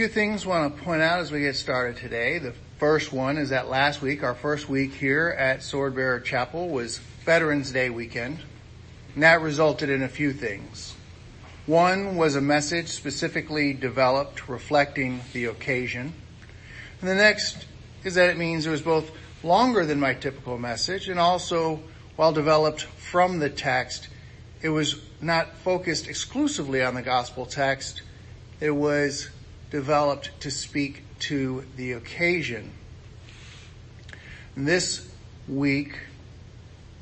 few things I want to point out as we get started today. The first one is that last week, our first week here at Swordbearer Chapel was Veterans Day weekend. And that resulted in a few things. One was a message specifically developed reflecting the occasion. And the next is that it means it was both longer than my typical message and also while developed from the text, it was not focused exclusively on the gospel text. It was developed to speak to the occasion. This week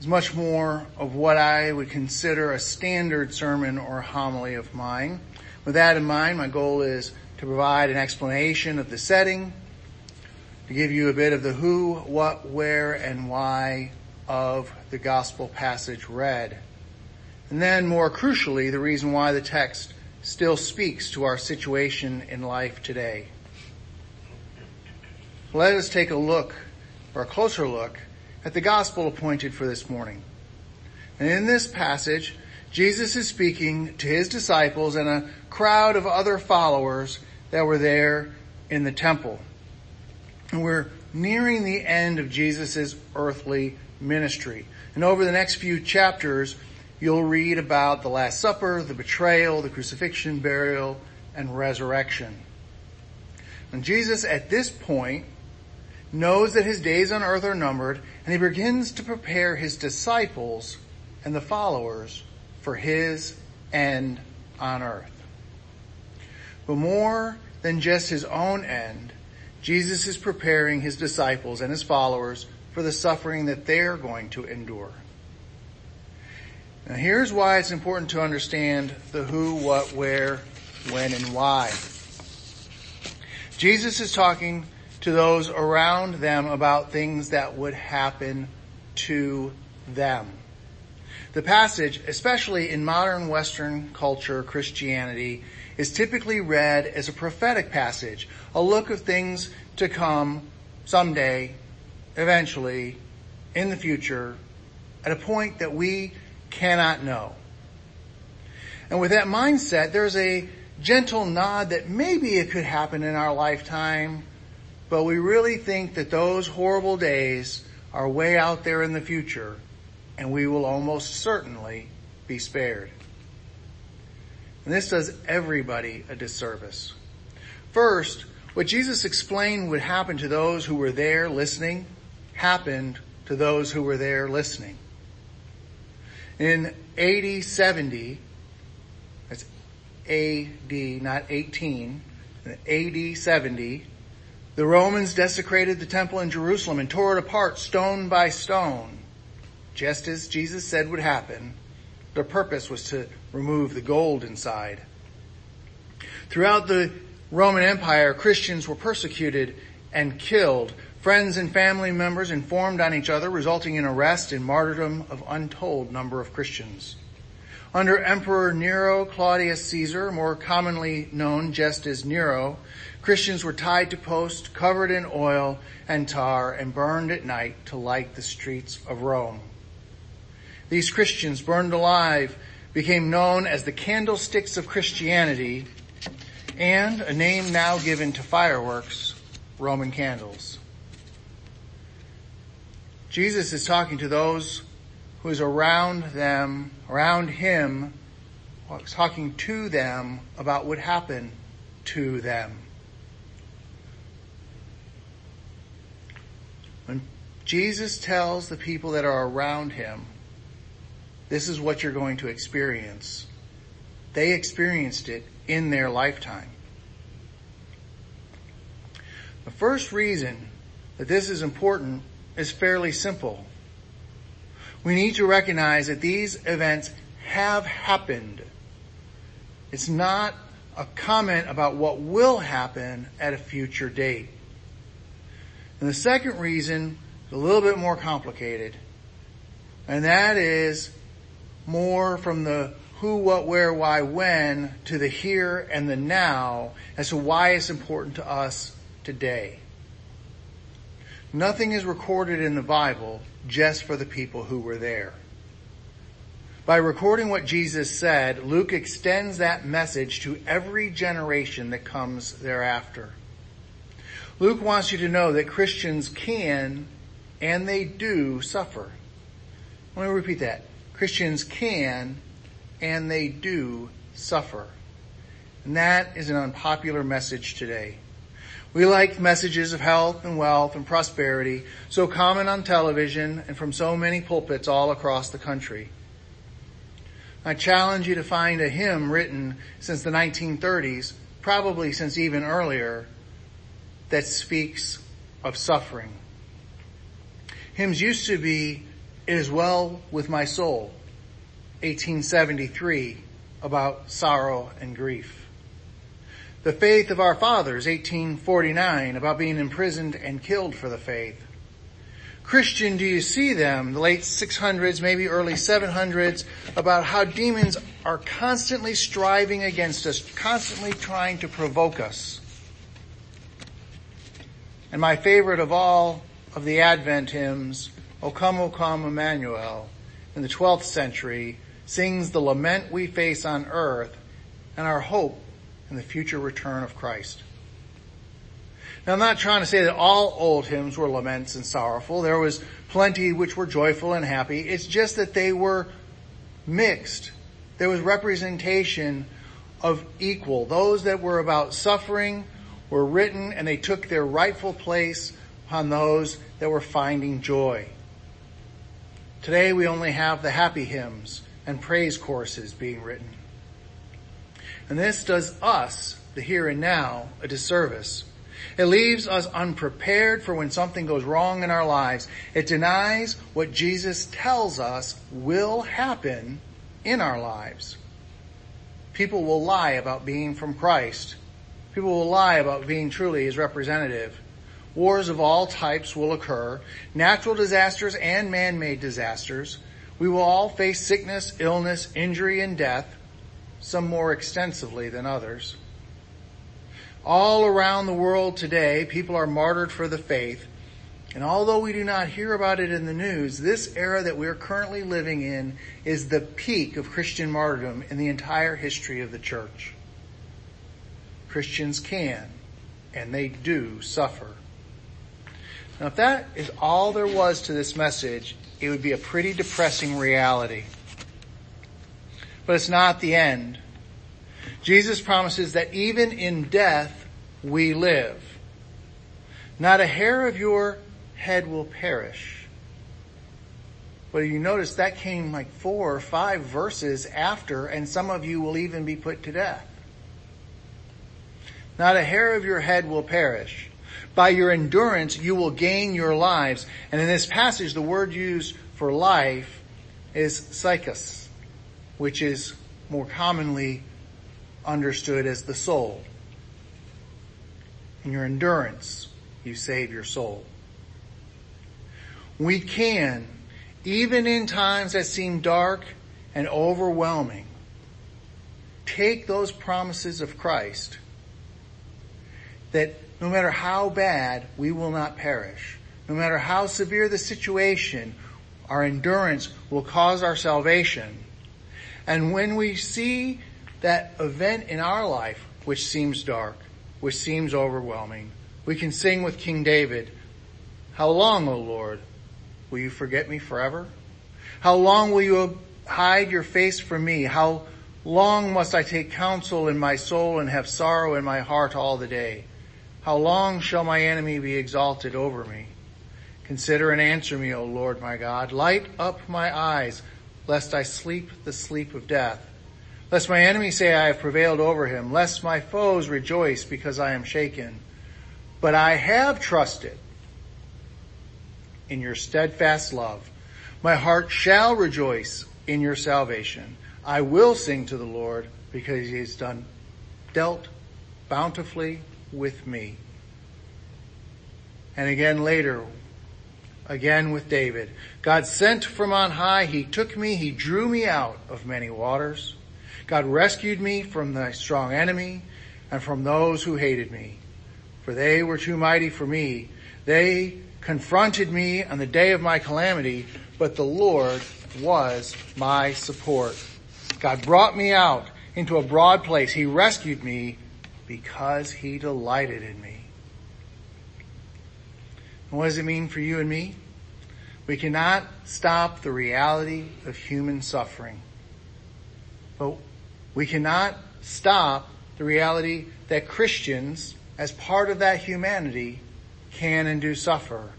is much more of what I would consider a standard sermon or homily of mine. With that in mind, my goal is to provide an explanation of the setting, to give you a bit of the who, what, where, and why of the gospel passage read. And then more crucially, the reason why the text still speaks to our situation in life today. Let us take a look, or a closer look, at the gospel appointed for this morning. And in this passage, Jesus is speaking to his disciples and a crowd of other followers that were there in the temple. And we're nearing the end of Jesus' earthly ministry. And over the next few chapters, you'll read about the Last Supper, the betrayal, the crucifixion, burial, and resurrection. And Jesus at this point knows that his days on earth are numbered and he begins to prepare his disciples and the followers for his end on earth. But more than just his own end, Jesus is preparing his disciples and his followers for the suffering that they're going to endure. Now here's why it's important to understand the who, what, where, when, and why. Jesus is talking to those around them about things that would happen to them. The passage, especially in modern Western culture, Christianity, is typically read as a prophetic passage, a look of things to come someday, eventually, in the future, at a point that we cannot know. And with that mindset, there's a gentle nod that maybe it could happen in our lifetime, but we really think that those horrible days are way out there in the future and we will almost certainly be spared. And this does everybody a disservice. First, what Jesus explained would happen to those who were there listening happened to those who were there listening. In AD 70, that's AD, not 18, AD 70, the Romans desecrated the temple in Jerusalem and tore it apart stone by stone, just as Jesus said would happen. Their purpose was to remove the gold inside. Throughout the Roman Empire, Christians were persecuted and killed. Friends and family members informed on each other, resulting in arrest and martyrdom of untold number of Christians. Under Emperor Nero Claudius Caesar, more commonly known just as Nero, Christians were tied to posts, covered in oil and tar, and burned at night to light the streets of Rome. These Christians burned alive became known as the candlesticks of Christianity and a name now given to fireworks, Roman candles. Jesus is talking to those who is around them, around him, talking to them about what happened to them. When Jesus tells the people that are around him, this is what you're going to experience. They experienced it in their lifetime. The first reason that this is important is fairly simple. We need to recognize that these events have happened. It's not a comment about what will happen at a future date. And the second reason is a little bit more complicated, and that is more from the who, what, where, why, when to the here and the now as to why it's important to us today. Nothing is recorded in the Bible just for the people who were there. By recording what Jesus said, Luke extends that message to every generation that comes thereafter. Luke wants you to know that Christians can and they do suffer. Let me repeat that. Christians can and they do suffer. And that is an unpopular message today. We like messages of health and wealth and prosperity, so common on television and from so many pulpits all across the country. I challenge you to find a hymn written since the 1930s, probably since even earlier, that speaks of suffering. Hymns used to be, It is well with my soul, 1873, about sorrow and grief. The Faith of Our Fathers, 1849, about being imprisoned and killed for the faith. Christian, do you see them? The late 600s, maybe early 700s, about how demons are constantly striving against us, constantly trying to provoke us. And my favorite of all of the Advent hymns, O come, O come, Emmanuel, in the 12th century, sings the lament we face on earth and our hope in the future return of Christ. Now I'm not trying to say that all old hymns were laments and sorrowful. There was plenty which were joyful and happy. It's just that they were mixed. There was representation of equal. Those that were about suffering were written and they took their rightful place upon those that were finding joy. Today we only have the happy hymns and praise courses being written. And this does us, the here and now, a disservice. It leaves us unprepared for when something goes wrong in our lives. It denies what Jesus tells us will happen in our lives. People will lie about being from Christ. People will lie about being truly his representative. Wars of all types will occur, natural disasters and man-made disasters. We will all face sickness, illness, injury, and death, some more extensively than others. All around the world today, people are martyred for the faith. And although we do not hear about it in the news, this era that we are currently living in is the peak of Christian martyrdom in the entire history of the church. Christians can, and they do suffer. Now if that is all there was to this message, it would be a pretty depressing reality. But it's not the end. Jesus promises that even in death, we live. Not a hair of your head will perish. But you notice that came like four or five verses after, and some of you will even be put to death. Not a hair of your head will perish. By your endurance, you will gain your lives. And in this passage, the word used for life is psychos, which is more commonly understood as the soul. In your endurance, you save your soul. We can, even in times that seem dark and overwhelming, take those promises of Christ that no matter how bad, we will not perish. No matter how severe the situation, our endurance will cause our salvation. And when we see that event in our life which seems dark, which seems overwhelming, we can sing with King David, How long, O Lord, will you forget me forever? How long will you hide your face from me? How long must I take counsel in my soul and have sorrow in my heart all the day? How long shall my enemy be exalted over me? Consider and answer me, O Lord my God. Light up my eyes, lest I sleep the sleep of death Lest my enemy say I have prevailed over him, lest my foes rejoice because I am shaken. But I have trusted in your steadfast love. My heart shall rejoice in your salvation. I will sing to the Lord because he has done, dealt bountifully with me. And again later, again with David. God sent from on high, he took me, he drew me out of many waters. God rescued me from the strong enemy and from those who hated me. For they were too mighty for me. They confronted me on the day of my calamity, but the Lord was my support. God brought me out into a broad place. He rescued me because he delighted in me. And what does it mean for you and me? We cannot stop the reality of human suffering. But we cannot stop the reality that Christians, as part of that humanity, can and do suffer.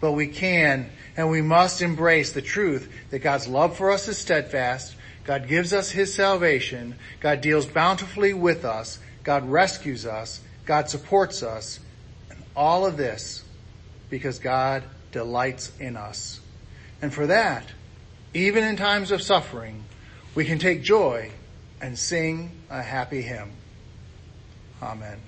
But we can and we must embrace the truth that God's love for us is steadfast. God gives us His salvation. God deals bountifully with us. God rescues us. God supports us. And all of this because God delights in us. And for that, even in times of suffering, we can take joy and sing a happy hymn. Amen.